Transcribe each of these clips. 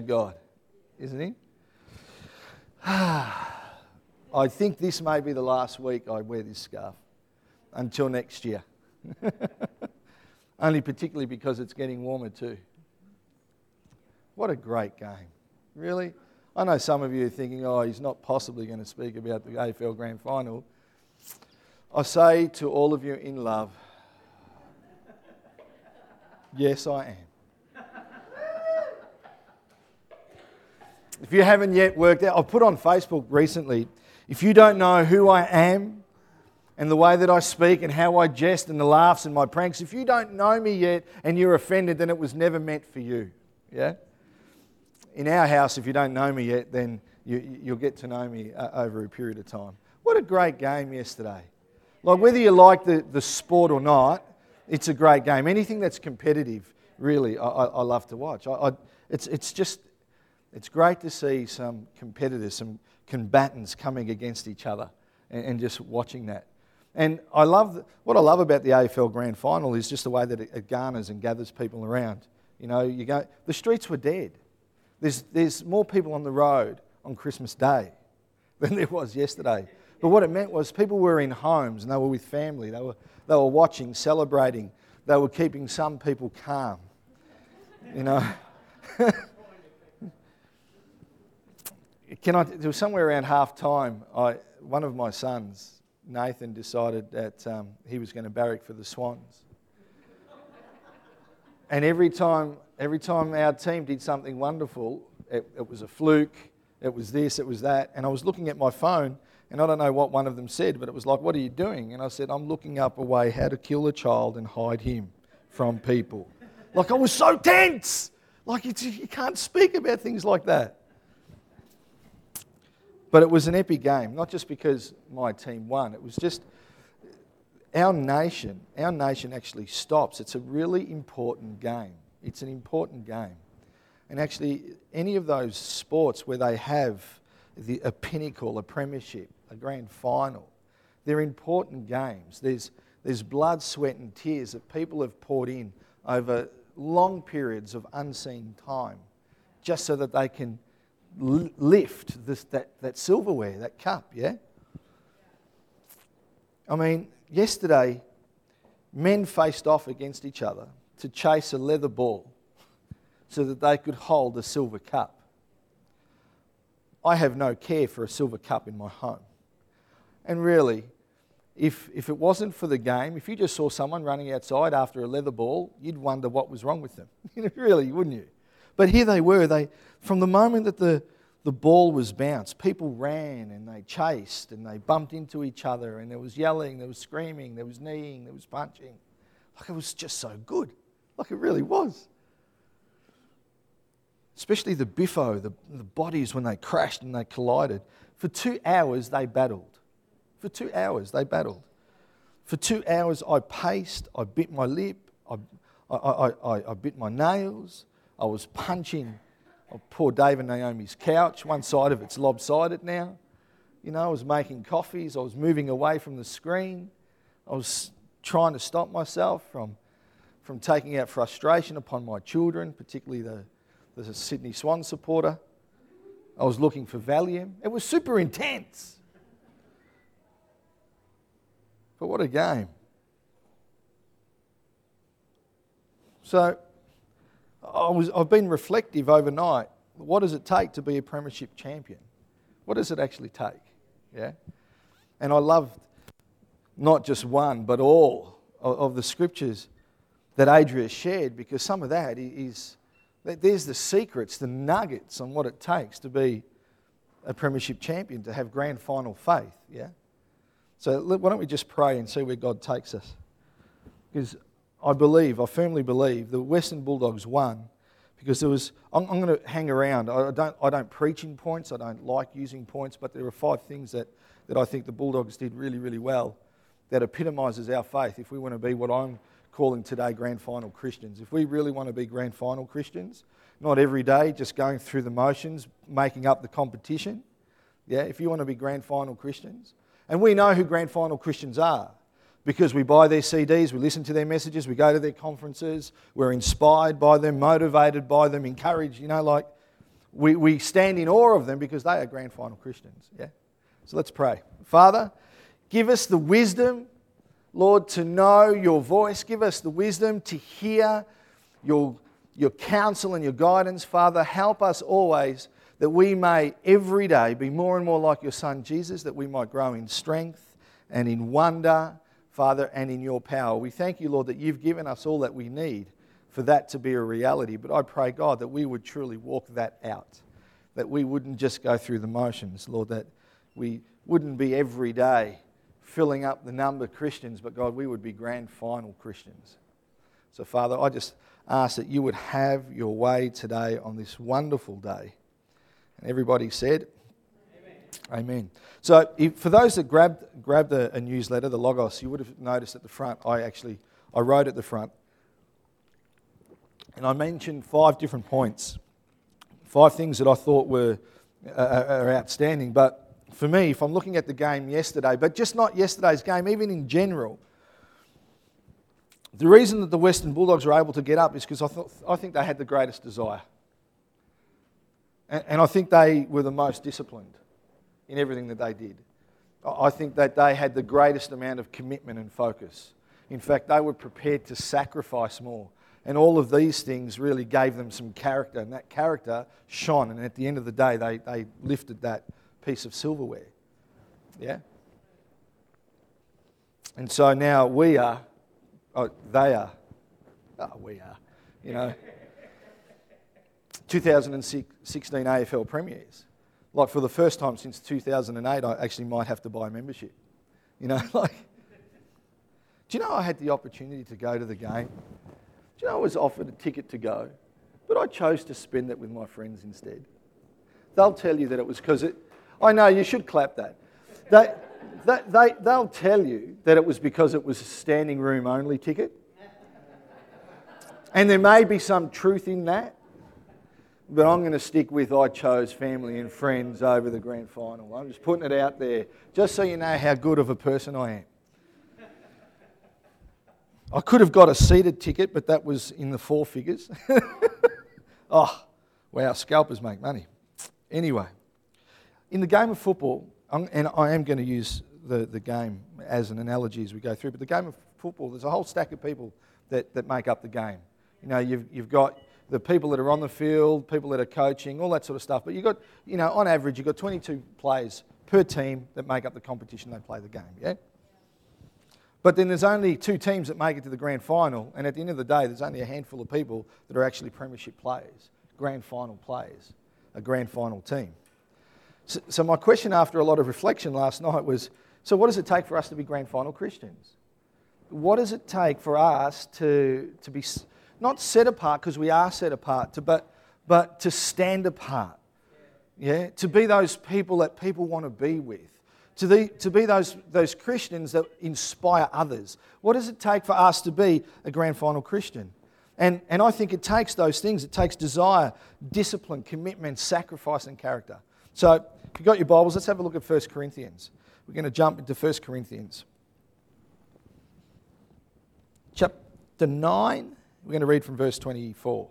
God, isn't He? I think this may be the last week I wear this scarf until next year. Only particularly because it's getting warmer too. What a great game. Really? I know some of you are thinking, oh, he's not possibly going to speak about the AFL Grand Final. I say to all of you in love, yes, I am. If you haven't yet worked out, I've put on Facebook recently, if you don't know who I am and the way that I speak and how I jest and the laughs and my pranks, if you don't know me yet and you're offended, then it was never meant for you. Yeah? in our house, if you don't know me yet, then you, will get to know me uh, over a period of time. What a great game yesterday. Like, whether you like the, the sport or not, it's a great game. Anything that's competitive, really, I, I, I love to watch. I, it's, it's just, it's great to see some competitors, some combatants coming against each other and, and just watching that. And I love, what I love about the AFL Grand Final is just the way that it, it garners and gathers people around. You know, you go, the streets were dead. There's, there's more people on the road on Christmas Day than there was yesterday. But what it meant was people were in homes and they were with family. They were, they were watching, celebrating. They were keeping some people calm. You know? Can I, it was somewhere around half time, I, one of my sons, Nathan, decided that um, he was going to barrack for the Swans. And every time every time our team did something wonderful, it, it was a fluke, it was this, it was that. And I was looking at my phone, and I don't know what one of them said, but it was like, What are you doing? And I said, I'm looking up a way how to kill a child and hide him from people. like, I was so tense. Like, you can't speak about things like that. But it was an epic game, not just because my team won, it was just our nation, our nation actually stops. It's a really important game. It's an important game. And actually, any of those sports where they have the, a pinnacle, a premiership, a grand final, they're important games. There's, there's blood, sweat, and tears that people have poured in over long periods of unseen time just so that they can lift this, that, that silverware, that cup, yeah? I mean, yesterday, men faced off against each other to chase a leather ball so that they could hold a silver cup. I have no care for a silver cup in my home. And really, if, if it wasn't for the game, if you just saw someone running outside after a leather ball, you'd wonder what was wrong with them. really, wouldn't you? But here they were. They, from the moment that the, the ball was bounced, people ran and they chased and they bumped into each other, and there was yelling, there was screaming, there was kneeing, there was punching. Like it was just so good. Like it really was. Especially the biffo, the, the bodies when they crashed and they collided. For two hours, they battled. For two hours, they battled. For two hours, I paced, I bit my lip, I, I, I, I bit my nails, I was punching poor Dave and Naomi's couch. One side of it's lopsided now. You know, I was making coffees, I was moving away from the screen, I was trying to stop myself from from taking out frustration upon my children, particularly the, the Sydney Swan supporter. I was looking for Valium. It was super intense. But what a game. So I was, I've been reflective overnight. What does it take to be a premiership champion? What does it actually take? Yeah? And I loved not just one, but all of, of the scriptures that Adria shared because some of that is, there's the secrets, the nuggets on what it takes to be a premiership champion, to have grand final faith, yeah? So why don't we just pray and see where God takes us? Because I believe, I firmly believe, the Western Bulldogs won because there was, I'm, I'm going to hang around. I don't, I don't preach in points, I don't like using points, but there are five things that, that I think the Bulldogs did really, really well that epitomises our faith if we want to be what I'm calling today grand final Christians. If we really want to be grand final Christians, not every day just going through the motions, making up the competition, yeah, if you want to be grand final Christians, and we know who grand final Christians are because we buy their CDs, we listen to their messages, we go to their conferences, we're inspired by them, motivated by them, encouraged, you know, like we, we stand in awe of them because they are grand final Christians. Yeah? So let's pray. Father, give us the wisdom, Lord, to know your voice. Give us the wisdom to hear your, your counsel and your guidance. Father, help us always that we may every day be more and more like your Son Jesus, that we might grow in strength and in wonder, Father, and in your power. We thank you, Lord, that you've given us all that we need for that to be a reality. But I pray, God, that we would truly walk that out, that we wouldn't just go through the motions, Lord, that we wouldn't be every day filling up the number of Christians, but God, we would be grand final Christians. So, Father, I just ask that you would have your way today on this wonderful day. And everybody said, Amen. So, if, for those that grabbed, grabbed a, a newsletter, the Logos, you would have noticed at the front, I actually I wrote at the front, and I mentioned five different points, five things that I thought were uh, uh, are outstanding. But for me, if I'm looking at the game yesterday, but just not yesterday's game, even in general, the reason that the Western Bulldogs were able to get up is because I, I think they had the greatest desire. And, and I think they were the most disciplined in everything that they did. I think that they had the greatest amount of commitment and focus. In fact, they were prepared to sacrifice more. And all of these things really gave them some character, and that character shone. And at the end of the day, they, they lifted that piece of silverware. Yeah? And so now we are, oh, they are, oh, we are, you know, 2016 AFL Premiers. Like for the first time since 2008, I actually might have to buy a membership. You know, like, do you know I had the opportunity to go to the game? Do you know I was offered a ticket to go, but I chose to spend it with my friends instead? They'll tell you that it was because it. I know you should clap that. They, they, they, they'll tell you that it was because it was a standing room only ticket. And there may be some truth in that, but I'm going to stick with I chose family and friends over the grand final. I'm just putting it out there just so you know how good of a person I am. I could have got a seated ticket, but that was in the four figures. oh, wow, scalpers make money. Anyway, in the game of football, and I am going to use the, the game as an analogy as we go through, but the game of football, there's a whole stack of people that, that make up the game. You know, you've, you've got the people that are on the field, people that are coaching, all that sort of stuff. But you've got, you know, on average, you've got 22 players per team that make up the competition they play the game, yeah? But then there's only two teams that make it to the grand final, and at the end of the day, there's only a handful of people that are actually premiership players, grand final players, a grand final team. So, so my question after a lot of reflection last night was so, what does it take for us to be grand final Christians? What does it take for us to, to be not set apart, because we are set apart, to, but, but to stand apart? Yeah? To be those people that people want to be with to, the, to be those, those Christians that inspire others. What does it take for us to be a grand final Christian? And, and I think it takes those things. It takes desire, discipline, commitment, sacrifice, and character. So, if you've got your Bibles, let's have a look at 1 Corinthians. We're going to jump into 1 Corinthians. Chapter 9, we're going to read from verse 24.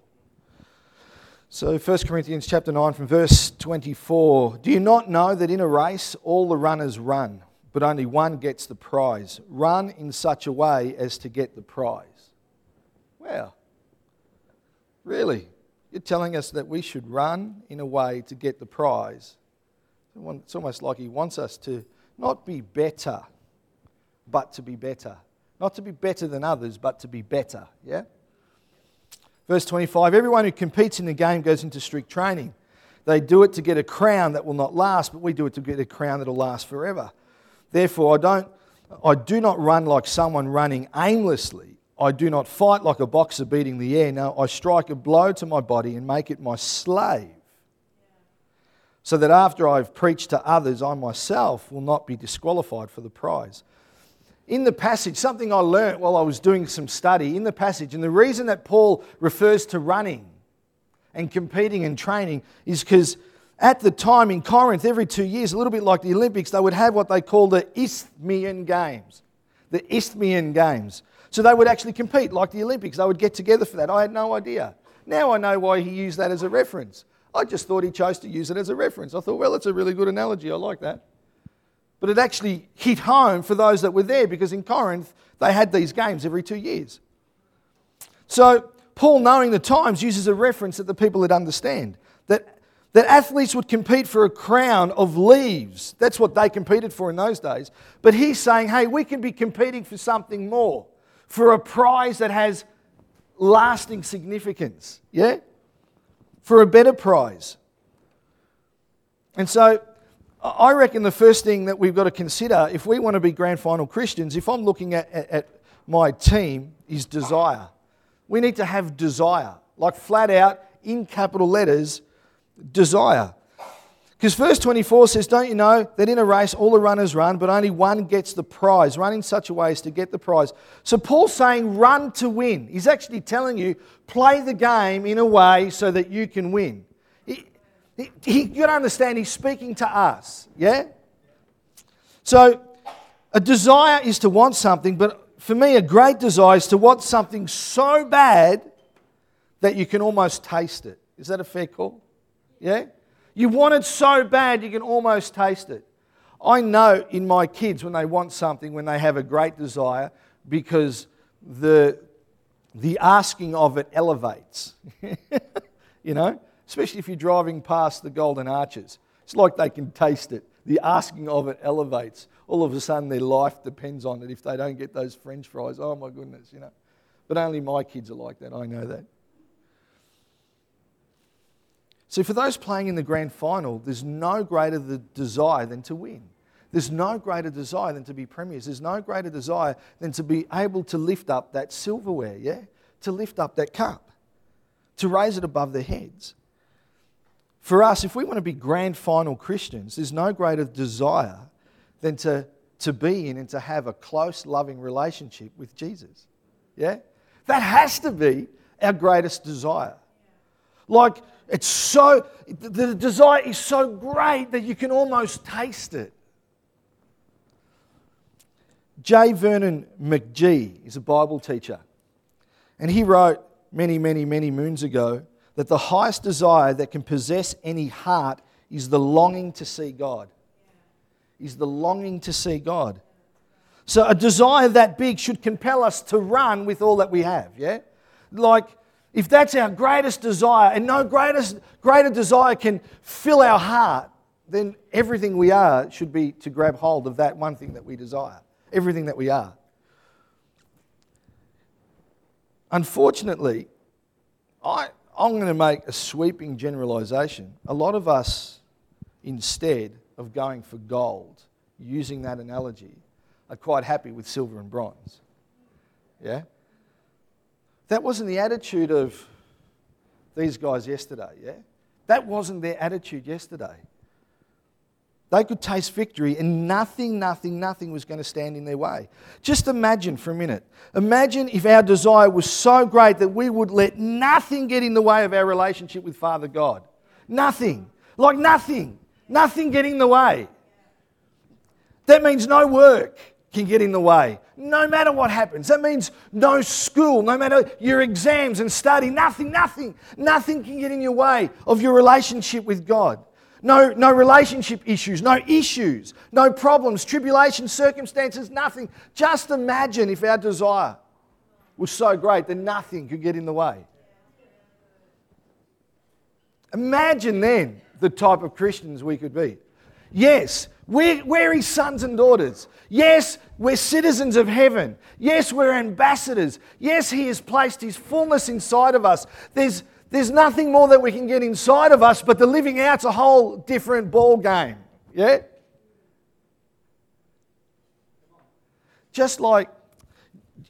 So 1 Corinthians chapter 9 from verse 24. Do you not know that in a race all the runners run, but only one gets the prize? Run in such a way as to get the prize. Well, really? You're telling us that we should run in a way to get the prize. It's almost like he wants us to not be better, but to be better. Not to be better than others, but to be better. Yeah? Verse 25 Everyone who competes in the game goes into strict training. They do it to get a crown that will not last, but we do it to get a crown that will last forever. Therefore, I, don't, I do not run like someone running aimlessly. I do not fight like a boxer beating the air. No, I strike a blow to my body and make it my slave. So that after I've preached to others, I myself will not be disqualified for the prize in the passage, something I learnt while I was doing some study in the passage, and the reason that Paul refers to running and competing and training is because at the time in Corinth, every two years, a little bit like the Olympics, they would have what they call the Isthmian Games. The Isthmian Games. So they would actually compete like the Olympics. They would get together for that. I had no idea. Now I know why he used that as a reference. I just thought he chose to use it as a reference. I thought, well, it's a really good analogy. I like that. But it actually hit home for those that were there because in Corinth, they had these games every two years. So, Paul, knowing the times, uses a reference that the people would understand that, that athletes would compete for a crown of leaves. That's what they competed for in those days. But he's saying, hey, we can be competing for something more, for a prize that has lasting significance. Yeah? For a better prize. And so I reckon the first thing that we've got to consider if we want to be grand final Christians, if I'm looking at, at, at my team, is desire. We need to have desire, like flat out in capital letters, desire. Because verse 24 says, Don't you know that in a race all the runners run, but only one gets the prize? Run in such a way as to get the prize. So Paul's saying, Run to win. He's actually telling you, play the game in a way so that you can win. He, he, you got to understand, he's speaking to us, yeah? So a desire is to want something, but for me, a great desire is to want something so bad that you can almost taste it. Is that a fair call? Yeah? You want it so bad you can almost taste it. I know in my kids when they want something, when they have a great desire, because the, the asking of it elevates. you know? Especially if you're driving past the Golden Arches. It's like they can taste it. The asking of it elevates all of a sudden their life depends on it if they don't get those french fries. Oh my goodness, you know. But only my kids are like that, I know that. So for those playing in the grand final, there's no greater the desire than to win. There's no greater desire than to be premiers. There's no greater desire than to be able to lift up that silverware, yeah? To lift up that cup, to raise it above their heads. For us, if we want to be grand final Christians, there's no greater desire than to, to be in and to have a close, loving relationship with Jesus. Yeah? That has to be our greatest desire. Like, it's so, the desire is so great that you can almost taste it. J. Vernon McGee is a Bible teacher, and he wrote many, many, many moons ago that the highest desire that can possess any heart is the longing to see God is the longing to see God. So a desire that big should compel us to run with all that we have, yeah? Like, if that's our greatest desire, and no greatest, greater desire can fill our heart, then everything we are should be to grab hold of that one thing that we desire. Everything that we are. Unfortunately, I, I'm going to make a sweeping generalization. A lot of us, instead, of going for gold, using that analogy, are quite happy with silver and bronze. Yeah? That wasn't the attitude of these guys yesterday, yeah? That wasn't their attitude yesterday. They could taste victory and nothing, nothing, nothing was going to stand in their way. Just imagine for a minute. Imagine if our desire was so great that we would let nothing get in the way of our relationship with Father God. Nothing. Like nothing. Nothing get in the way. That means no work can get in the way, no matter what happens. That means no school, no matter your exams and study, nothing, nothing, nothing can get in your way of your relationship with God. No, no relationship issues, no issues, no problems, tribulations, circumstances, nothing. Just imagine if our desire was so great that nothing could get in the way. Imagine then the type of Christians we could be. Yes, we're, we're his sons and daughters. Yes, we're citizens of heaven. Yes, we're ambassadors. Yes, he has placed his fullness inside of us. There's, there's nothing more that we can get inside of us, but the living out's a whole different ball game. Yeah? Just like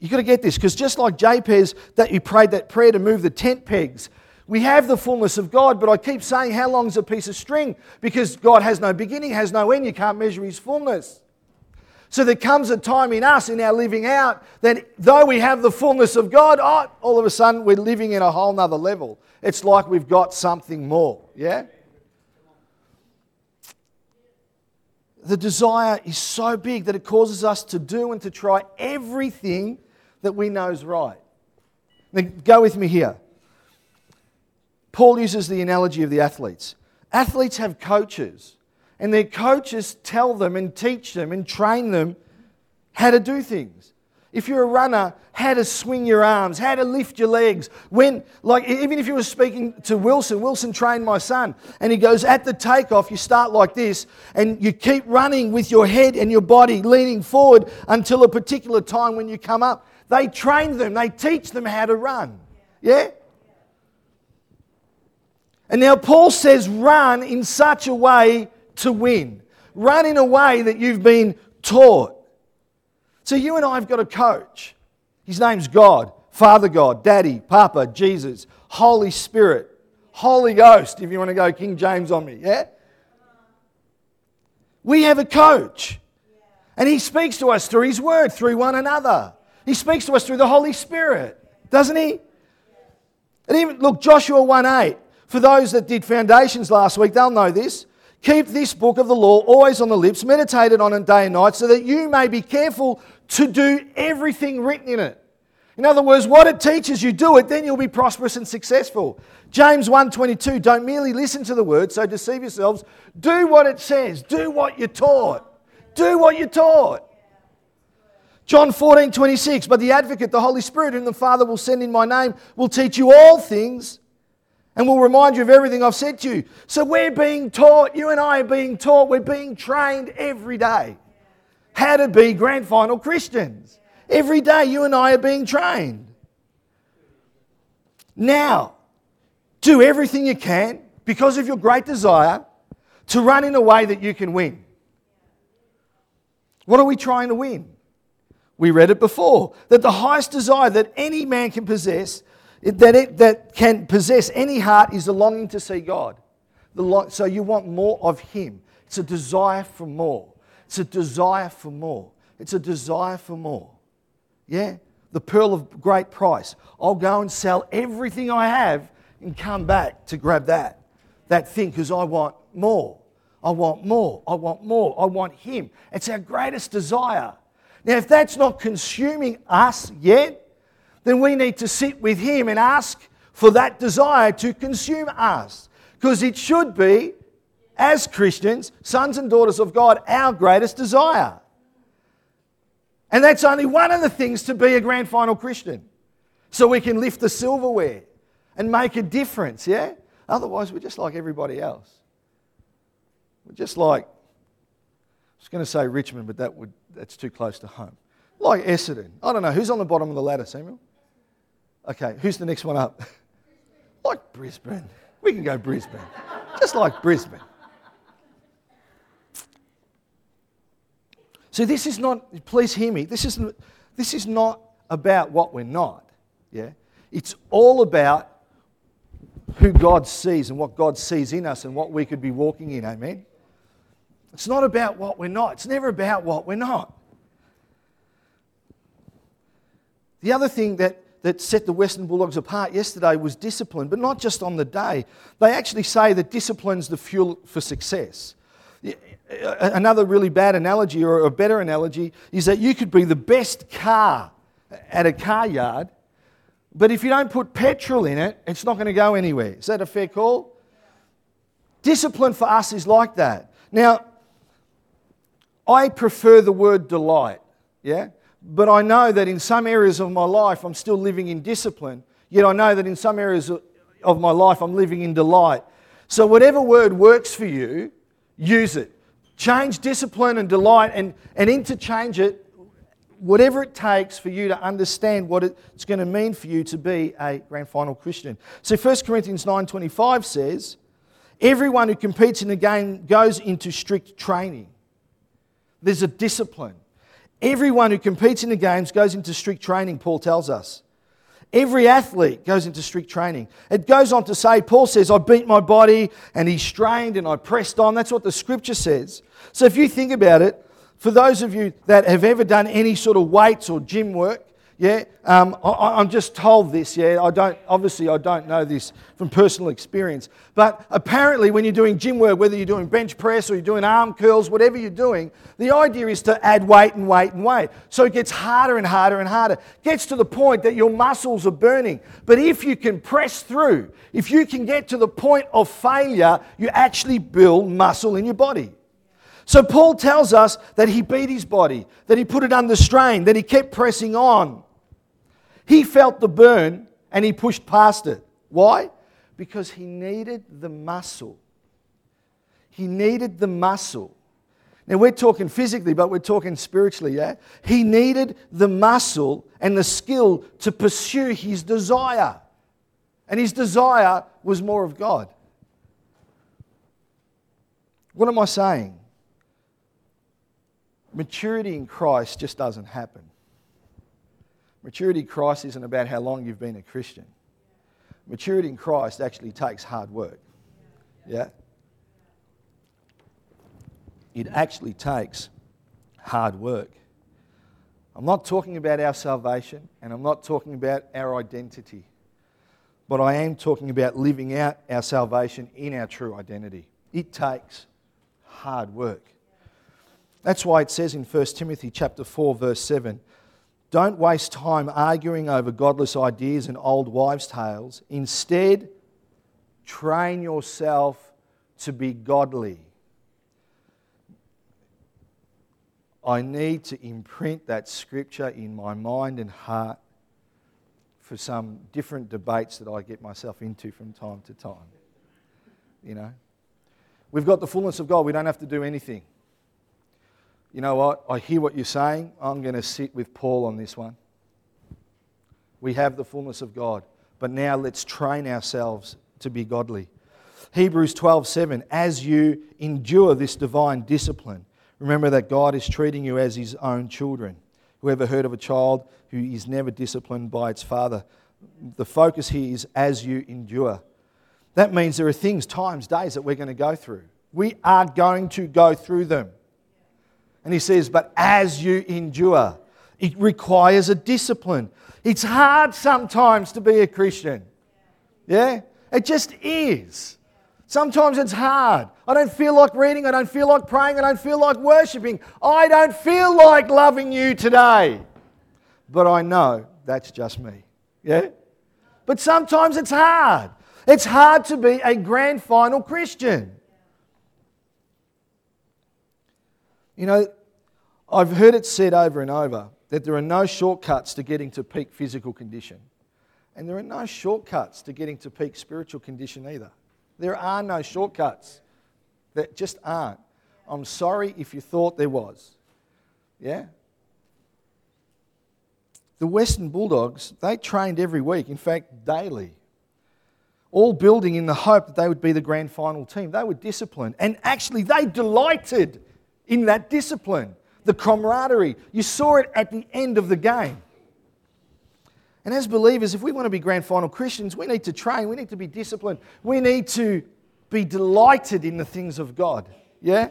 you've got to get this because just like Jabez that you prayed that prayer to move the tent pegs we have the fullness of God, but I keep saying, how long is a piece of string? Because God has no beginning, has no end. You can't measure His fullness. So there comes a time in us, in our living out, that though we have the fullness of God, oh, all of a sudden we're living in a whole nother level. It's like we've got something more. Yeah? The desire is so big that it causes us to do and to try everything that we know is right. Now, go with me here. Paul uses the analogy of the athletes. Athletes have coaches, and their coaches tell them and teach them and train them how to do things. If you're a runner, how to swing your arms, how to lift your legs. When, like, even if you were speaking to Wilson, Wilson trained my son, and he goes, at the takeoff, you start like this, and you keep running with your head and your body leaning forward until a particular time when you come up. They train them, they teach them how to run. Yeah? And now Paul says, run in such a way to win. Run in a way that you've been taught. So you and I have got a coach. His name's God, Father God, Daddy, Papa, Jesus, Holy Spirit, Holy Ghost, if you want to go King James on me, yeah? We have a coach. And he speaks to us through his word, through one another. He speaks to us through the Holy Spirit, doesn't he? And even, look, Joshua 1 8. For those that did foundations last week, they'll know this. Keep this book of the law always on the lips, meditate on it day and night, so that you may be careful to do everything written in it. In other words, what it teaches you, do it, then you'll be prosperous and successful. James 1:22, don't merely listen to the word, so deceive yourselves. Do what it says. Do what you're taught. Do what you're taught. John 14, 26, but the advocate, the Holy Spirit, whom the Father will send in my name, will teach you all things and will remind you of everything I've said to you. So we're being taught, you and I are being taught, we're being trained every day how to be grand final Christians. Every day, you and I are being trained. Now, do everything you can because of your great desire to run in a way that you can win. What are we trying to win? We read it before that the highest desire that any man can possess, that, it, that can possess any heart, is the longing to see God. The so you want more of Him. It's a desire for more. It's a desire for more. It's a desire for more. Yeah? The pearl of great price. I'll go and sell everything I have and come back to grab that. That thing because I want more. I want more. I want more. I want Him. It's our greatest desire. Now, if that's not consuming us yet, then we need to sit with Him and ask for that desire to consume us. Because it should be as Christians, sons and daughters of God, our greatest desire. And that's only one of the things to be a grand final Christian. So we can lift the silverware and make a difference, yeah? Otherwise, we're just like everybody else. We're just like, I was going to say Richmond, but that would, that's too close to home. Like Essendon. I don't know. Who's on the bottom of the ladder, Samuel? Okay, who's the next one up? like Brisbane. We can go Brisbane. just like Brisbane. So this is not, please hear me, this is, this is not about what we're not. Yeah? It's all about who God sees and what God sees in us and what we could be walking in. Amen? It's not about what we're not. It's never about what we're not. The other thing that, that set the Western Bulldogs apart yesterday was discipline, but not just on the day. They actually say that discipline's the fuel for success another really bad analogy or a better analogy is that you could be the best car at a car yard, but if you don't put petrol in it, it's not going to go anywhere. Is that a fair call? Discipline for us is like that. Now, I prefer the word delight, yeah? But I know that in some areas of my life I'm still living in discipline, yet I know that in some areas of my life I'm living in delight. So, whatever word works for you, use it. Change discipline and delight and, and interchange it, whatever it takes for you to understand what it's going to mean for you to be a grand final Christian. So 1 Corinthians 9.25 says, everyone who competes in the game goes into strict training. There's a discipline. Everyone who competes in the games goes into strict training, Paul tells us. Every athlete goes into strict training. It goes on to say, Paul says, I beat my body and he strained and I pressed on. That's what the scripture says. So if you think about it, for those of you that have ever done any sort of weights or gym work, Yeah, um, I, am just told this. Yeah, I don't. Obviously, I don't know this from personal experience. But apparently, when you're doing gym work, whether you're doing bench press or you're doing arm curls, whatever you're doing, the idea is to add weight and weight and weight. So it gets harder and harder and harder. Gets to the point that your muscles are burning. But if you can press through, if you can get to the point of failure, you actually build muscle in your body. So Paul tells us that he beat his body, that he put it under strain, that he kept pressing on. He felt the burn and he pushed past it. Why? Because he needed the muscle. He needed the muscle. Now, we're talking physically, but we're talking spiritually, yeah? He needed the muscle and the skill to pursue his desire. And his desire was more of God. What am I saying? Maturity in Christ just doesn't happen. Maturity in Christ isn't about how long you've been a Christian. Maturity in Christ actually takes hard work. Yeah? It actually takes hard work. I'm not talking about our salvation and I'm not talking about our identity, but I am talking about living out our salvation in our true identity. It takes hard work. That's why it says in 1 Timothy chapter 4 verse 7, don't waste time arguing over godless ideas and old wives' tales. Instead, train yourself to be godly. I need to imprint that scripture in my mind and heart for some different debates that I get myself into from time to time. You know, we've got the fullness of God, we don't have to do anything you know what? I hear what you're saying. I'm going to sit with Paul on this one. We have the fullness of God, but now let's train ourselves to be godly. Hebrews 12:7 As you endure this divine discipline, remember that God is treating you as his own children. Whoever heard of a child who is never disciplined by its father? The focus here is as you endure. That means there are things, times, days that we're going to go through. We are going to go through them. And he says, But as you endure, it requires a discipline. It's hard sometimes to be a Christian. Yeah? It just is. Sometimes it's hard. I don't feel like reading. I don't feel like praying. I don't feel like worshiping. I don't feel like loving you today. But I know that's just me. Yeah? But sometimes it's hard. It's hard to be a grand final Christian. You know, I've heard it said over and over that there are no shortcuts to getting to peak physical condition. And there are no shortcuts to getting to peak spiritual condition either. There are no shortcuts. There just aren't. I'm sorry if you thought there was. Yeah? The Western Bulldogs, they trained every week, in fact, daily. All building in the hope that they would be the grand final team. They were disciplined. And actually, they delighted in that discipline, the camaraderie. You saw it at the end of the game. And as believers, if we want to be grand final Christians, we need to train, we need to be disciplined, we need to be delighted in the things of God. Yeah?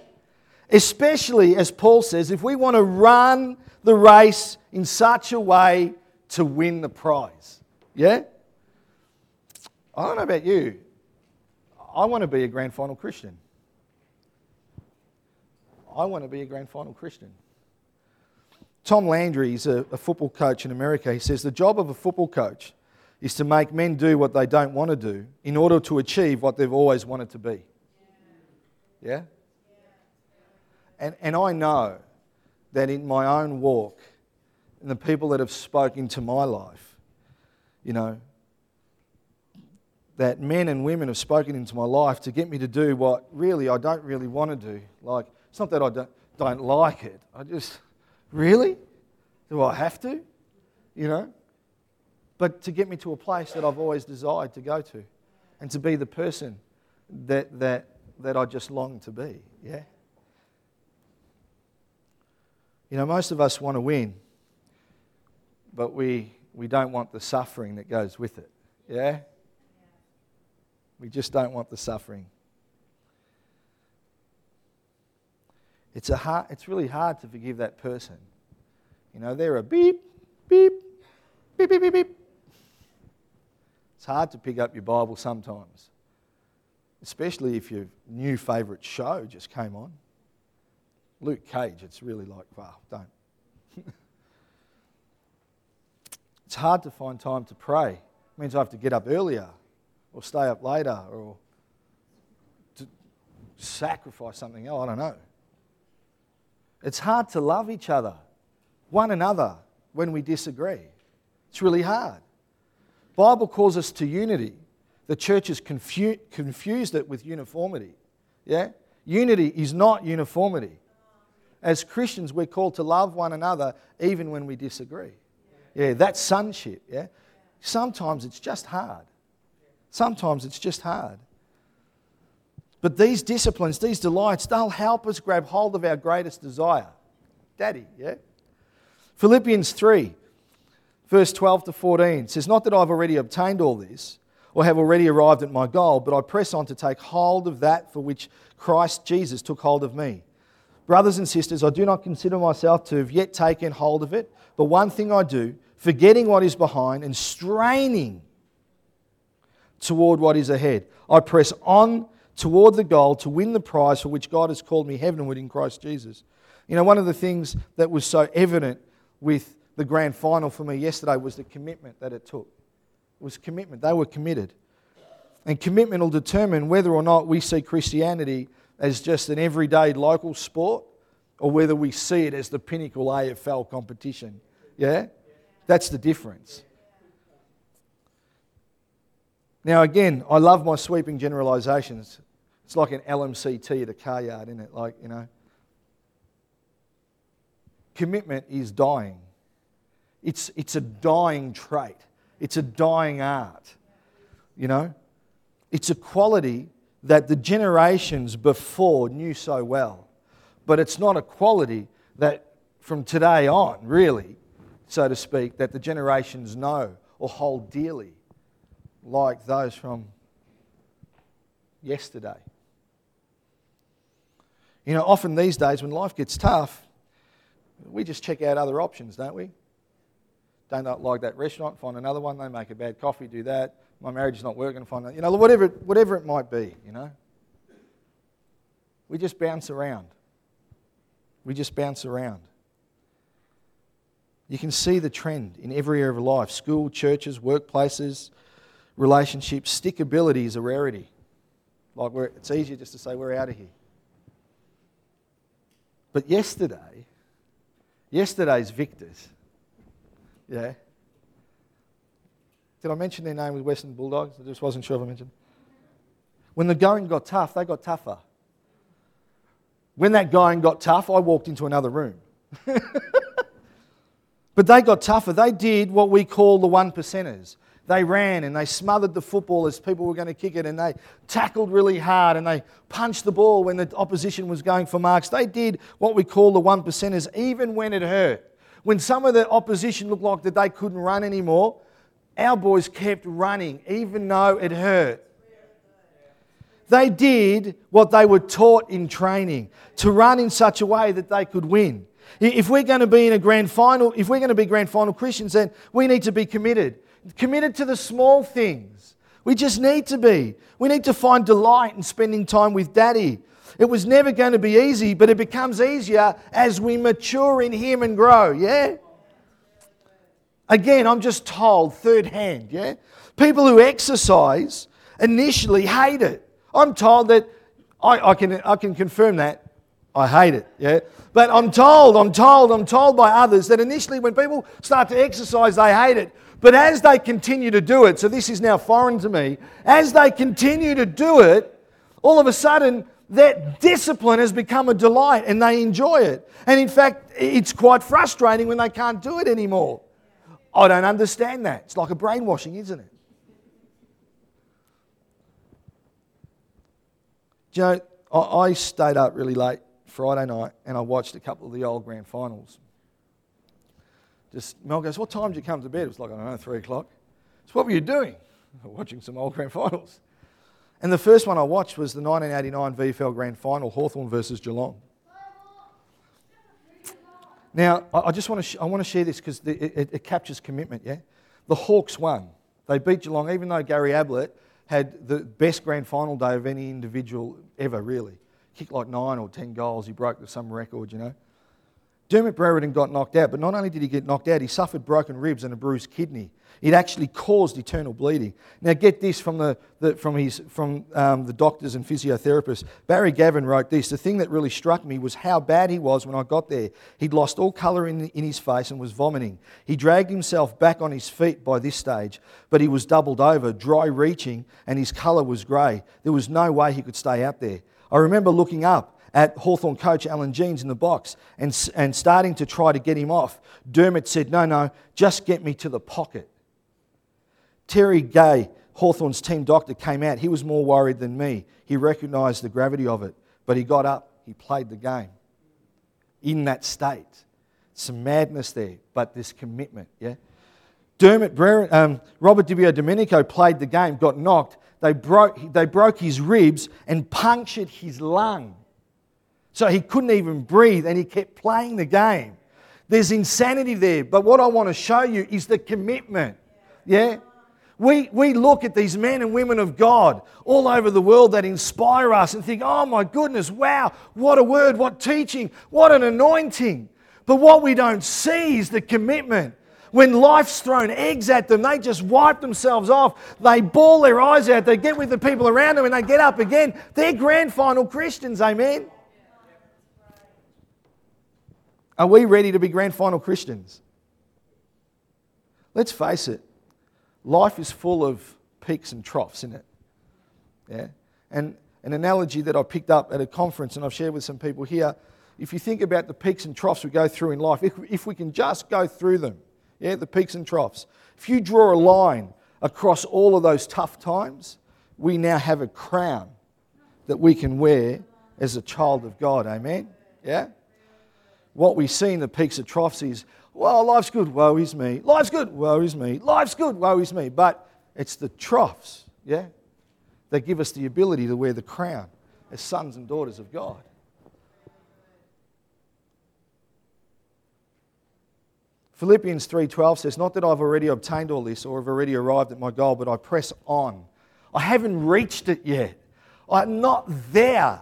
Especially, as Paul says, if we want to run the race in such a way to win the prize. Yeah? I don't know about you. I want to be a grand final Christian. I want to be a grand final Christian. Tom Landry is a, a, football coach in America. He says the job of a football coach is to make men do what they don't want to do in order to achieve what they've always wanted to be. Yeah? And, and I know that in my own walk, and the people that have spoken to my life, you know, that men and women have spoken into my life to get me to do what really I don't really want to do. Like, it's not that I don't, don't like it. I just, really? Do I have to? You know? But to get me to a place that I've always desired to go to and to be the person that, that, that I just long to be. Yeah? You know, most of us want to win, but we, we don't want the suffering that goes with it. Yeah? We just don't want the suffering. It's, a hard, it's really hard to forgive that person. You know, they're a beep, beep, beep, beep, beep, beep. It's hard to pick up your Bible sometimes, especially if your new favourite show just came on. Luke Cage, it's really like, wow, don't. it's hard to find time to pray. It means I have to get up earlier or stay up later or to sacrifice something else. I don't know. It's hard to love each other, one another, when we disagree. It's really hard. Bible calls us to unity. The church has confu- confused it with uniformity. Yeah? Unity is not uniformity. As Christians, we're called to love one another even when we disagree. Yeah, that's sonship. Yeah? Sometimes it's just hard. Sometimes it's just hard. But these disciplines, these delights, they'll help us grab hold of our greatest desire. Daddy, yeah? Philippians 3, verse 12 to 14 says, Not that I've already obtained all this or have already arrived at my goal, but I press on to take hold of that for which Christ Jesus took hold of me. Brothers and sisters, I do not consider myself to have yet taken hold of it, but one thing I do, forgetting what is behind and straining toward what is ahead, I press on toward the goal to win the prize for which God has called me heavenward in Christ Jesus. You know, one of the things that was so evident with the grand final for me yesterday was the commitment that it took. It was commitment. They were committed. And commitment will determine whether or not we see Christianity as just an everyday local sport or whether we see it as the pinnacle AFL competition. Yeah? That's the difference. Now, again, I love my sweeping generalizations. It's like an LMCT at a car yard, isn't it? Like, you know. Commitment is dying. It's, it's a dying trait, it's a dying art. You know? It's a quality that the generations before knew so well. But it's not a quality that from today on, really, so to speak, that the generations know or hold dearly like those from yesterday. You know, often these days when life gets tough, we just check out other options, don't we? Don't like that restaurant, find another one. They make a bad coffee, do that. My marriage is not working, find that. You know, whatever, whatever it might be, you know. We just bounce around. We just bounce around. You can see the trend in every area of life school, churches, workplaces, relationships, stickability is a rarity. Like it's easier just to say we're out of here. But yesterday, yesterday's victors, yeah. Did I mention their name with Western Bulldogs? I just wasn't sure if I mentioned. When the going got tough, they got tougher. When that going got tough, I walked into another room. but they got tougher. They did what we call the one percenters. They ran and they smothered the football as people were going to kick it and they tackled really hard and they punched the ball when the opposition was going for marks. They did what we call the one percenters, even when it hurt. When some of the opposition looked like that they couldn't run anymore, our boys kept running, even though it hurt. They did what they were taught in training to run in such a way that they could win. If we're going to be in a grand final, if we're going to be grand final Christians, then we need to be committed committed to the small things. We just need to be. We need to find delight in spending time with Daddy. It was never going to be easy, but it becomes easier as we mature in Him and grow, yeah? Again, I'm just told third hand, yeah? People who exercise initially hate it. I'm told that, I, I, can, I can confirm that. I hate it, yeah? But I'm told, I'm told, I'm told by others that initially when people start to exercise, they hate it. But as they continue to do it, so this is now foreign to me, as they continue to do it, all of a sudden that discipline has become a delight and they enjoy it. And in fact, it's quite frustrating when they can't do it anymore. I don't understand that. It's like a brainwashing, isn't it? Do you know, I stayed up really late Friday night and I watched a couple of the old grand finals just Mel goes, What time did you come to bed? It was like, I don't know, three o'clock. So, what were you doing? Watching some old grand finals. And the first one I watched was the 1989 VFL Grand Final, Hawthorn versus Geelong. Now, I just want to, sh- I want to share this because it, it, it, captures commitment, yeah? The Hawks won. They beat Geelong, even though Gary Ablett had the best grand final day of any individual ever, really. Kicked like nine or ten goals. He broke some record, you know. Dermott Brereton got knocked out, but not only did he get knocked out, he suffered broken ribs and a bruised kidney. It actually caused eternal bleeding. Now, get this from the, the from, his, from um, the doctors and physiotherapists. Barry Gavin wrote this The thing that really struck me was how bad he was when I got there. He'd lost all colour in, in his face and was vomiting. He dragged himself back on his feet by this stage, but he was doubled over, dry reaching, and his colour was grey. There was no way he could stay out there. I remember looking up at Hawthorn coach Alan Jeans in the box and, and starting to try to get him off. Dermott said, No, no, just get me to the pocket. Terry Gay, Hawthorn's team doctor, came out. He was more worried than me. He recognised the gravity of it, but he got up, he played the game in that state. Some madness there, but this commitment, yeah? Brereton, um, Robert DiPierdomenico played the game, got knocked. They broke, they broke his ribs and punctured his lung. So he couldn't even breathe and he kept playing the game. There's insanity there. But what I want to show you is the commitment. Yeah? We, we look at these men and women of God all over the world that inspire us and think, oh my goodness, wow, what a word, what teaching, what an anointing. But what we don't see is the commitment. When life's thrown eggs at them, they just wipe themselves off. They bawl their eyes out. They get with the people around them and they get up again. They're grand final Christians, amen? Are we ready to be grand final Christians? Let's face it, life is full of peaks and troughs, isn't it? Yeah? And an analogy that I picked up at a conference and I've shared with some people here if you think about the peaks and troughs we go through in life, if, if we can just go through them, yeah, the peaks and troughs, if you draw a line across all of those tough times, we now have a crown that we can wear as a child of God. Amen? Yeah? What we see in the peaks and troughs is, well, life's good, woe is me. Life's good, woe is me. Life's good, woe is me. But it's the troughs, yeah, that give us the ability to wear the crown as sons and daughters of God. Philippians 3:12 says, "Not that I've already obtained all this or have already arrived at my goal, but I press on. I haven't reached it yet. I'm not there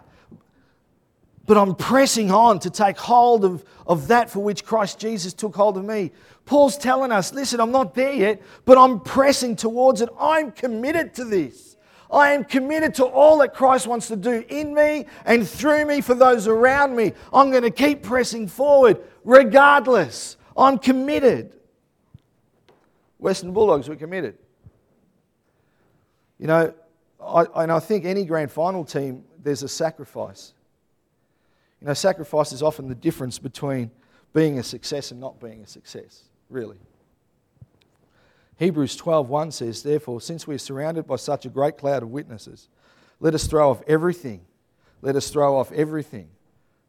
but I'm pressing on to take hold of, of that for which Christ Jesus took hold of me. Paul's telling us, listen, I'm not there yet, but I'm pressing towards it. I'm committed to this. I am committed to all that Christ wants to do in me and through me for those around me. I'm going to keep pressing forward regardless. I'm committed. Western Bulldogs were committed. You know, I, and I think any grand final team, there's a sacrifice. You know, sacrifice is often the difference between being a success and not being a success, really. Hebrews 12:1 says, "Therefore, since we are surrounded by such a great cloud of witnesses, let us throw off everything. Let us throw off everything.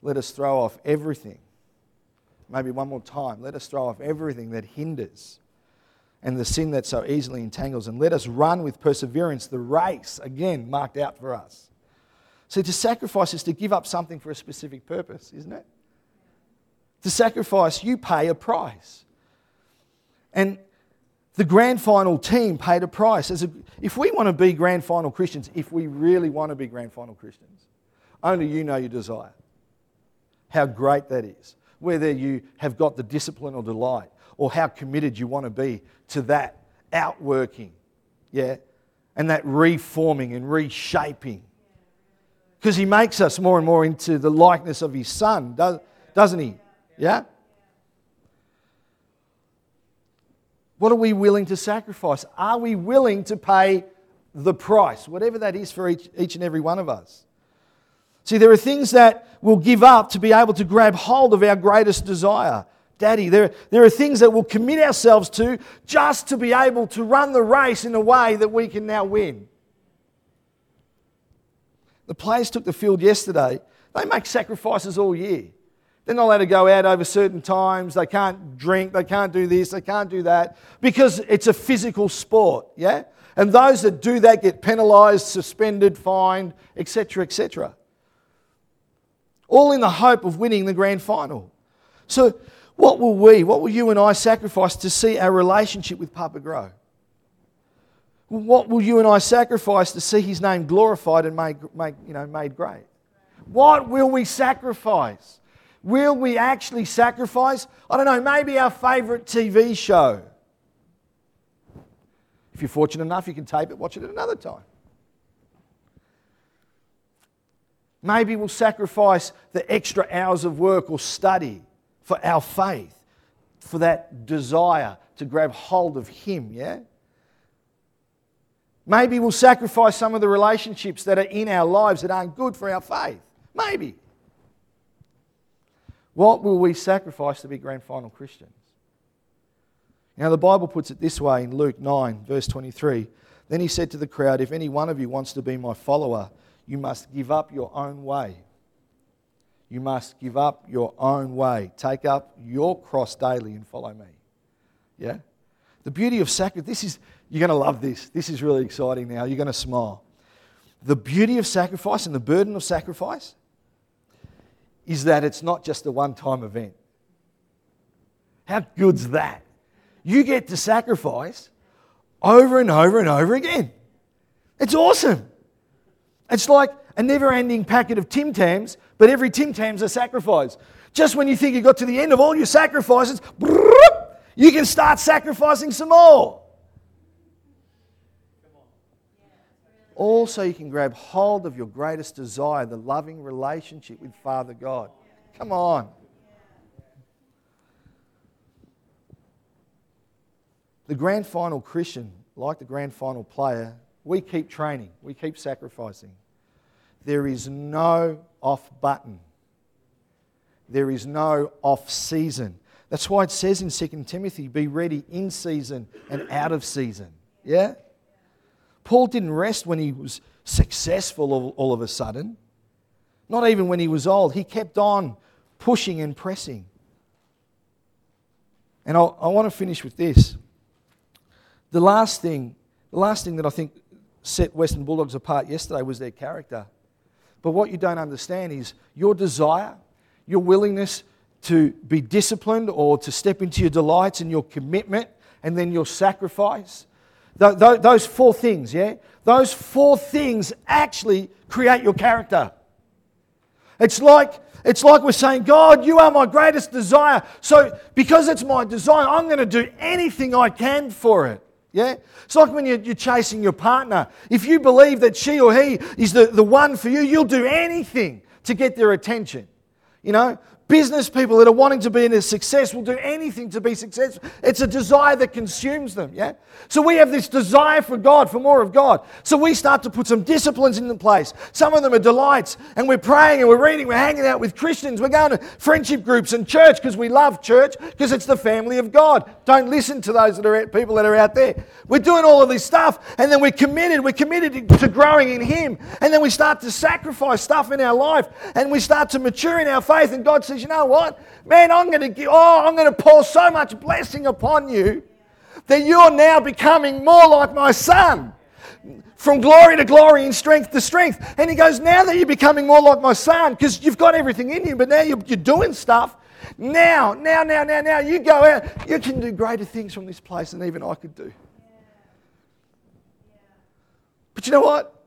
Let us throw off everything." Maybe one more time. Let us throw off everything that hinders and the sin that so easily entangles, and let us run with perseverance the race, again, marked out for us See, to sacrifice is to give up something for a specific purpose, isn't it? To sacrifice, you pay a price. And the grand final team paid a price. As a, if we want to be grand final Christians, if we really want to be grand final Christians, only you know your desire. How great that is. Whether you have got the discipline or delight, or how committed you want to be to that outworking, yeah, and that reforming and reshaping because he makes us more and more into the likeness of his son, doesn't he? Yeah? What are we willing to sacrifice? Are we willing to pay the price, whatever that is for each, each and every one of us? See, there are things that we'll give up to be able to grab hold of our greatest desire. Daddy, there, there are things that we'll commit ourselves to just to be able to run the race in a way that we can now win. The players took the field yesterday. They make sacrifices all year. They're not allowed to go out over certain times. They can't drink. They can't do this. They can't do that because it's a physical sport. Yeah? And those that do that get penalised, suspended, fined, etc., etc. All in the hope of winning the grand final. So What will we, what will you and I sacrifice to see our relationship with Papa grow? What will you and I sacrifice to see his name glorified and made, made, you know, made great? What will we sacrifice? Will we actually sacrifice? I don't know, maybe our favourite TV show. If you're fortunate enough, you can tape it, watch it at another time. Maybe we'll sacrifice the extra hours of work or study for our faith, for that desire to grab hold of Him, yeah? Maybe we'll sacrifice some of the relationships that are in our lives that aren't good for our faith. Maybe. What will we sacrifice to be grand final Christians? Now, the Bible puts it this way in Luke 9, verse 23. Then he said to the crowd, If any one of you wants to be my follower, you must give up your own way. You must give up your own way. Take up your cross daily and follow me. Yeah? The beauty of sacrifice, this is, you're going to love this. This is really exciting now. You're going to smile. The beauty of sacrifice and the burden of sacrifice is that it's not just a one time event. How good's that? You get to sacrifice over and over and over again. It's awesome. It's like a never ending packet of Tim Tams, but every Tim Tam's a sacrifice. Just when you think you got to the end of all your sacrifices, you can start sacrificing some more. Also, you can grab hold of your greatest desire, the loving relationship with Father God. Come on. The grand final Christian, like the grand final player, we keep training, we keep sacrificing. There is no off button, there is no off season. That's why it says in 2 Timothy, be ready in season and out of season. Yeah? Paul didn't rest when he was successful all, all of a sudden, not even when he was old. He kept on pushing and pressing. And I'll, I want to finish with this. The last thing, the last thing that I think set Western Bulldogs apart yesterday was their character. But what you don't understand is your desire, your willingness to be disciplined or to step into your delights and your commitment and then your sacrifice. Those four things, yeah? Those four things actually create your character. It's like, it's like we're saying, God, you are my greatest desire. So, because it's my desire, I'm going to do anything I can for it. Yeah? It's like when you're, you're, chasing your partner. If you believe that she or he is the, the one for you, you'll do anything to get their attention. You know, business people that are wanting to be in a success will do anything to be successful. It's a desire that consumes them, yeah? So we have this desire for God, for more of God. So we start to put some disciplines into place. Some of them are delights, and we're praying and we're reading, we're hanging out with Christians, we're going to friendship groups and church because we love church because it's the family of God. Don't listen to those that are people that are out there. We're doing all of this stuff, and then we're committed. We're committed to growing in Him, and then we start to sacrifice stuff in our life, and we start to mature in our faith, and God says, you know what? Man, I'm going to give, oh, I'm going to pour so much blessing upon you that you're now becoming more like my son. From glory to glory and strength to strength. And he goes, Now that you're becoming more like my son, because you've got everything in you, but now you're, you're doing stuff. Now, now, now, now, now, you go out. You can do greater things from this place than even I could do. But you know what?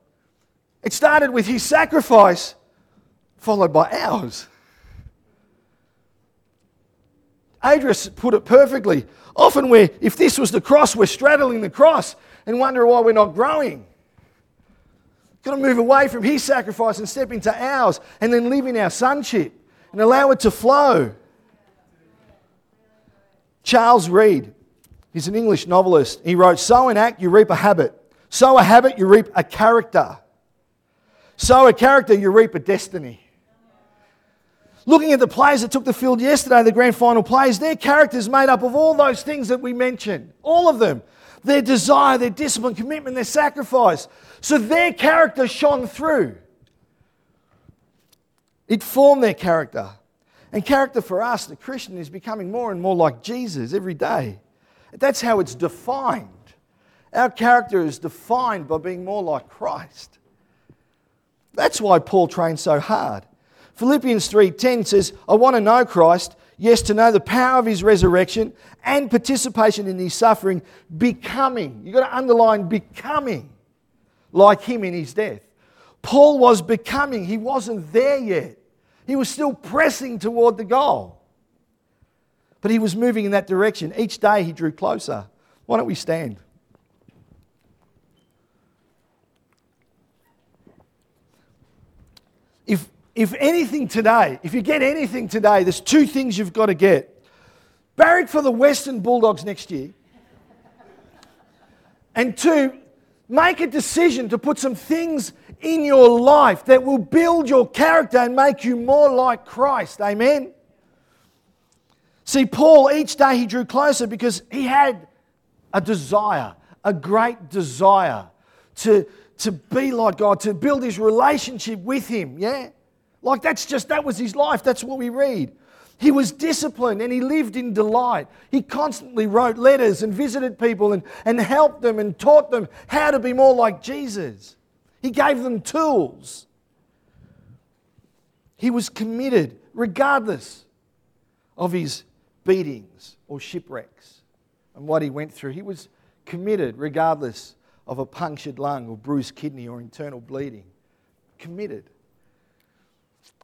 It started with his sacrifice, followed by ours. Adris put it perfectly. Often, we're, if this was the cross, we're straddling the cross and wonder why we're not growing. Got to move away from his sacrifice and step into ours and then live in our sonship and allow it to flow. Charles Reade, he's an English novelist. He wrote, Sow an act, you reap a habit. Sow a habit, you reap a character. Sow a character, you reap a destiny. Looking at the players that took the field yesterday, the grand final players, their characters made up of all those things that we mentioned. All of them. Their desire, their discipline, commitment, their sacrifice. So their character shone through. It formed their character. And character for us, the Christian, is becoming more and more like Jesus every day. That's how it's defined. Our character is defined by being more like Christ. That's why Paul trained so hard. Philippians 3:10 says, "I want to know Christ, Yes, to know the power of his resurrection and participation in his suffering, becoming. You've got to underline becoming like him in his death. Paul was becoming, he wasn't there yet. He was still pressing toward the goal. But he was moving in that direction. Each day he drew closer. Why don't we stand? If, anything today, if you get anything today, there's two things you've got to get. Barrack for the Western Bulldogs next year. And two, make a decision to put some things in your life that will build your character and make you more like Christ. Amen. See, Paul, each day he drew closer because he had a desire, a great desire to, to be like God, to build his relationship with him. Yeah? Like that's just, that was his life. That's what we read. He was disciplined and he lived in delight. He constantly wrote letters and visited people and, and helped them and taught them how to be more like Jesus. He gave them tools. He was committed regardless of his beatings or shipwrecks and what he went through. He was committed regardless of a punctured lung or bruised kidney or internal bleeding. Committed.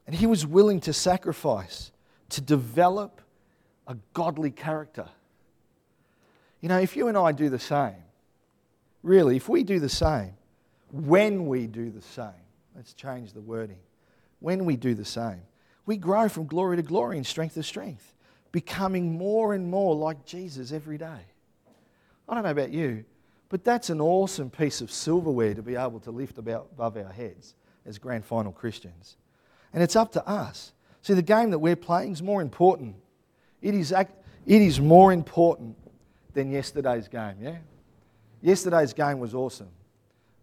And he was willing to sacrifice to develop a godly character. You know, if you and I do the same, really, if we do the same, when we do the same, let's change the wording. When we do the same, we grow from glory to glory and strength to strength, becoming more and more like Jesus every day. I don't know about you, but that's an awesome piece of silverware to be able to lift above our heads as grand final Christians. And it's up to us See, the game that we're playing is more important. It is, it is more important than yesterday's game, yeah? Yesterday's game was awesome,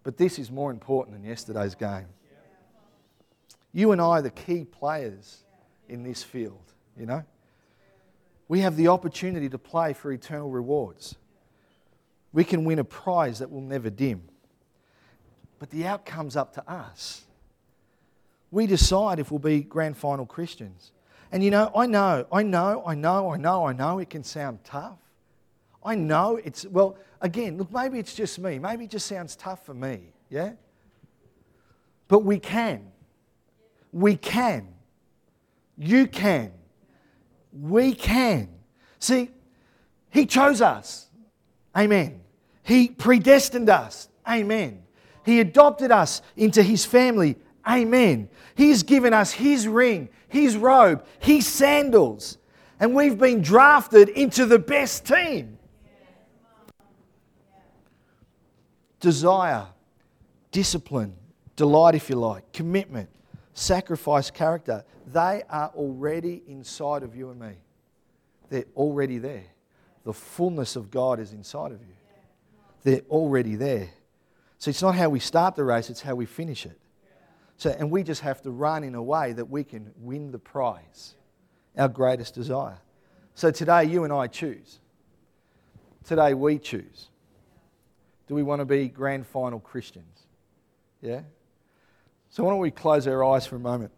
but this is more important than yesterday's game. You and I are the key players in this field, you know? We have the opportunity to play for eternal rewards. We can win a prize that will never dim. But the outcome's up to us we decide if we'll be grand final Christians. And you know, I know, I know, I know, I know, I know it can sound tough. I know it's, well, again, look, maybe it's just me. Maybe it just sounds tough for me, yeah? But we can. We can. You can. We can. See, He chose us. Amen. He predestined us. Amen. He adopted us into His family. Amen. He's given us His ring, His robe, His sandals, and we've been drafted into the best team. Desire, discipline, delight, if you like, commitment, sacrifice, character, they are already inside of you and me. They're already there. The fullness of God is inside of you. They're already there. So it's not how we start the race, it's how we finish it. So, and we just have to run in a way that we can win the prize, our greatest desire. So today, you and I choose. Today, we choose. Do we want to be grand final Christians? Yeah? So, why don't we close our eyes for a moment?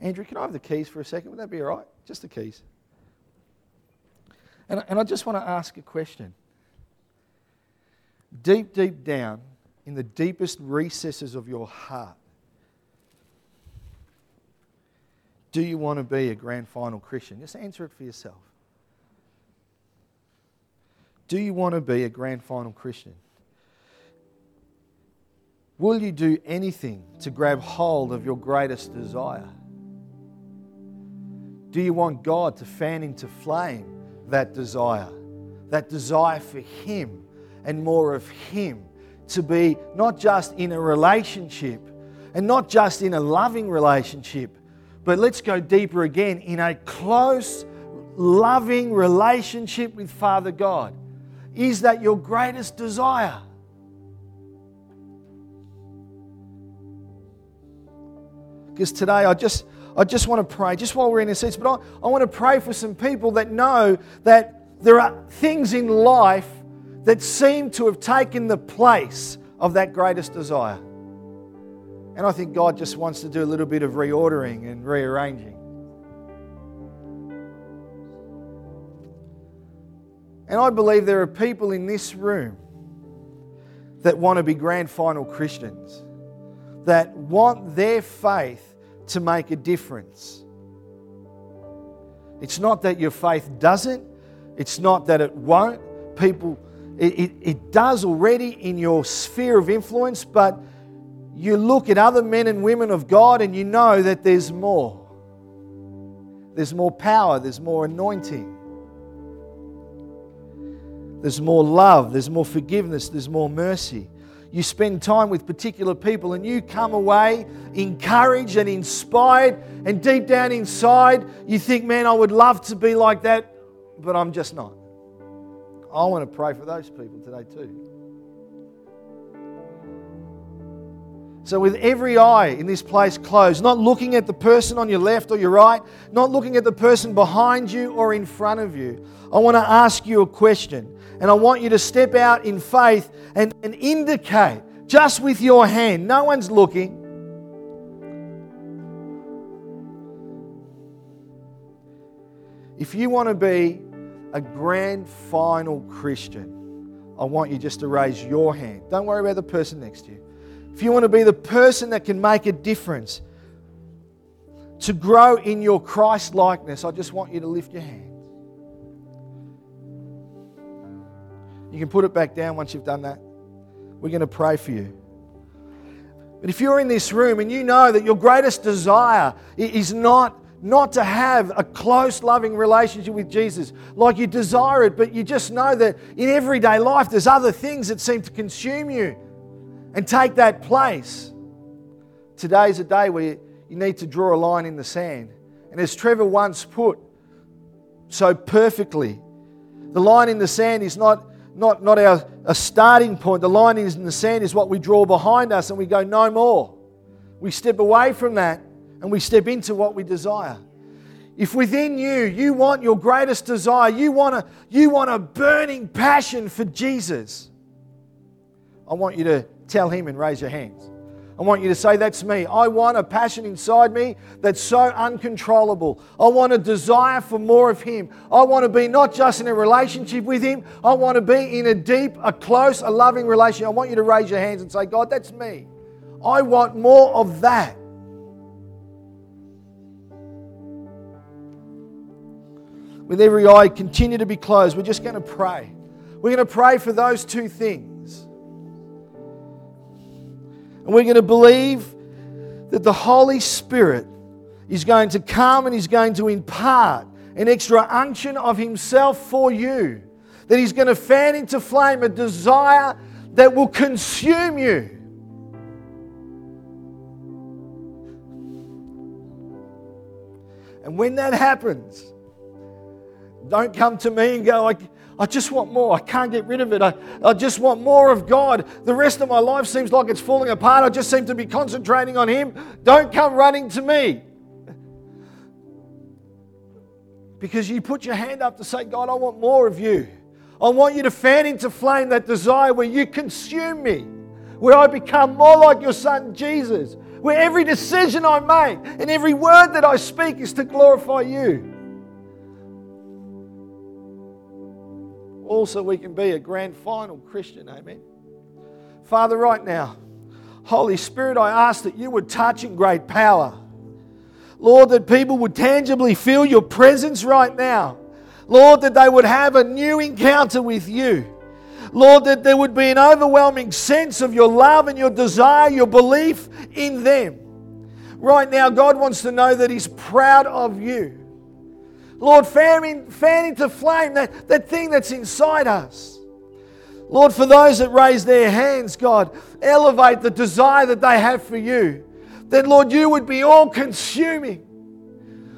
Andrew, can I have the keys for a second? Would that be all right? Just the keys. And, and I just want to ask a question deep, deep down in the deepest recesses of your heart, do you want to be a grand final Christian? Just answer it for yourself. Do you want to be a grand final Christian? Will you do anything to grab hold of your greatest desire? Do you want God to fan into flame that desire? That desire for Him and more of Him. To be not just in a relationship and not just in a loving relationship, but let's go deeper again in a close, loving relationship with Father God. Is that your greatest desire? Because today I just I just want to pray, just while we're in the seats, but I, I want to pray for some people that know that there are things in life that seem to have taken the place of that greatest desire. And I think God just wants to do a little bit of reordering and rearranging. And I believe there are people in this room that want to be grand final Christians, that want their faith to make a difference. It's not that your faith doesn't, it's not that it won't. People, it, it, it does already in your sphere of influence, but you look at other men and women of God and you know that there's more. There's more power, there's more anointing, there's more love, there's more forgiveness, there's more mercy. You spend time with particular people and you come away encouraged and inspired, and deep down inside, you think, man, I would love to be like that, but I'm just not. I want to pray for those people today, too. So, with every eye in this place closed, not looking at the person on your left or your right, not looking at the person behind you or in front of you, I want to ask you a question. And I want you to step out in faith and, and indicate just with your hand, no one's looking. If you want to be a grand final Christian, I want you just to raise your hand. Don't worry about the person next to you. If you want to be the person that can make a difference, to grow in your Christ likeness, I just want you to lift your hand. You can put it back down once you've done that. We're going to pray for you. But if you're in this room and you know that your greatest desire is not not to have a close, loving relationship with Jesus like you desire it, but you just know that in everyday life there's other things that seem to consume you and take that place. Today is a day where you need to draw a line in the sand. And as Trevor once put so perfectly, the line in the sand is not, not, not our a starting point. The line in the sand is what we draw behind us and we go, no more. We step away from that and we step into what we desire. If within you, you want your greatest desire, you want a, you want a burning passion for Jesus, I want you to tell Him and raise your hands. I want you to say, That's me. I want a passion inside me that's so uncontrollable. I want a desire for more of Him. I want to be not just in a relationship with Him, I want to be in a deep, a close, a loving relationship. I want you to raise your hands and say, God, that's me. I want more of that. With every eye continue to be closed, we're just going to pray. We're going to pray for those two things. And we're going to believe that the Holy Spirit is going to come and He's going to impart an extra unction of Himself for you. That He's going to fan into flame a desire that will consume you. And when that happens, don't come to me and go, I I just want more. I can't get rid of it. I, I just want more of God. The rest of my life seems like it's falling apart. I just seem to be concentrating on Him. Don't come running to me. Because you put your hand up to say, God, I want more of you. I want you to fan into flame that desire where you consume me, where I become more like your son Jesus, where every decision I make and every word that I speak is to glorify you. Also we can be a grand final Christian. Amen. Father, right now, Holy Spirit, I ask that you would touch in great power. Lord, that people would tangibly feel your presence right now. Lord, that they would have a new encounter with you. Lord, that there would be an overwhelming sense of your love and your desire, your belief in them. Right now, God wants to know that He's proud of you. Lord, fan, fan into flame that, that thing that's inside us. Lord, for those that raise their hands, God, elevate the desire that they have for you. That, Lord, you would be all consuming.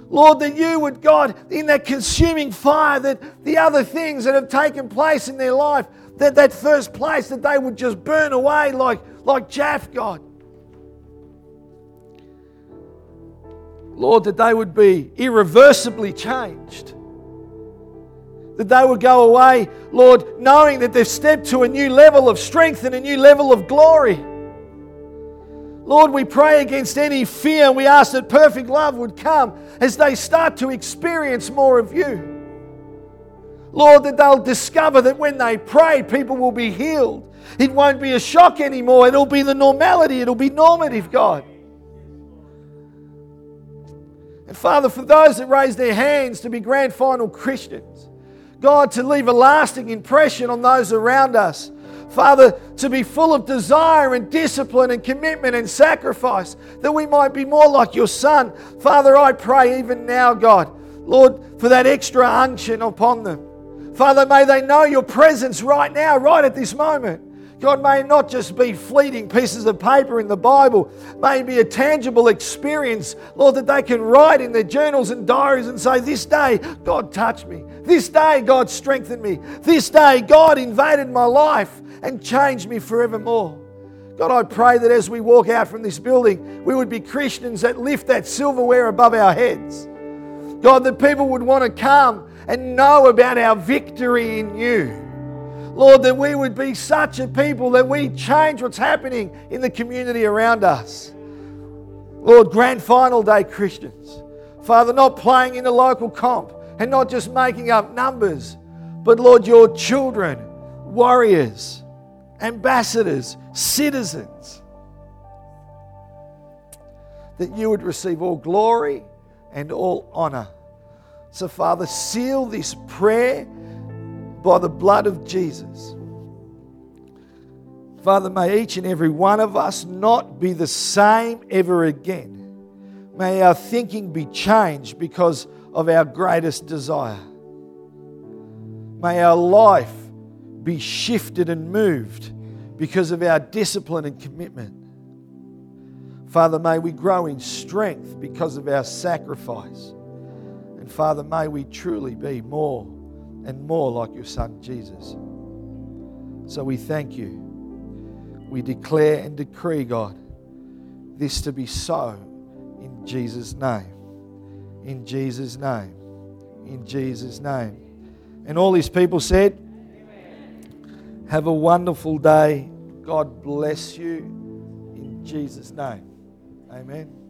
Lord, that you would, God, in that consuming fire, that the other things that have taken place in their life, that that first place, that they would just burn away like, like chaff, God. Lord, that they would be irreversibly changed. That they would go away, Lord, knowing that they've stepped to a new level of strength and a new level of glory. Lord, we pray against any fear. And we ask that perfect love would come as they start to experience more of you. Lord, that they'll discover that when they pray, people will be healed. It won't be a shock anymore. It'll be the normality, it'll be normative, God. And Father, for those that raise their hands to be grand final Christians, God, to leave a lasting impression on those around us. Father, to be full of desire and discipline and commitment and sacrifice, that we might be more like your Son. Father, I pray even now, God, Lord, for that extra unction upon them. Father, may they know your presence right now, right at this moment. God, may not just be fleeting pieces of paper in the Bible, may be a tangible experience, Lord, that they can write in their journals and diaries and say, This day, God touched me. This day, God strengthened me. This day, God invaded my life and changed me forevermore. God, I pray that as we walk out from this building, we would be Christians that lift that silverware above our heads. God, that people would want to come and know about our victory in you. Lord, that we would be such a people that we change what's happening in the community around us. Lord, grand final day Christians. Father, not playing in the local comp and not just making up numbers, but Lord, your children, warriors, ambassadors, citizens. That you would receive all glory and all honor. So, Father, seal this prayer by the blood of Jesus. Father, may each and every one of us not be the same ever again. May our thinking be changed because of our greatest desire. May our life be shifted and moved because of our discipline and commitment. Father, may we grow in strength because of our sacrifice. And Father, may we truly be more and more like your Son, Jesus. So we thank you. We declare and decree, God, this to be so in Jesus' name. In Jesus' name. In Jesus' name. And all these people said, Amen. Have a wonderful day. God bless you in Jesus' name. Amen.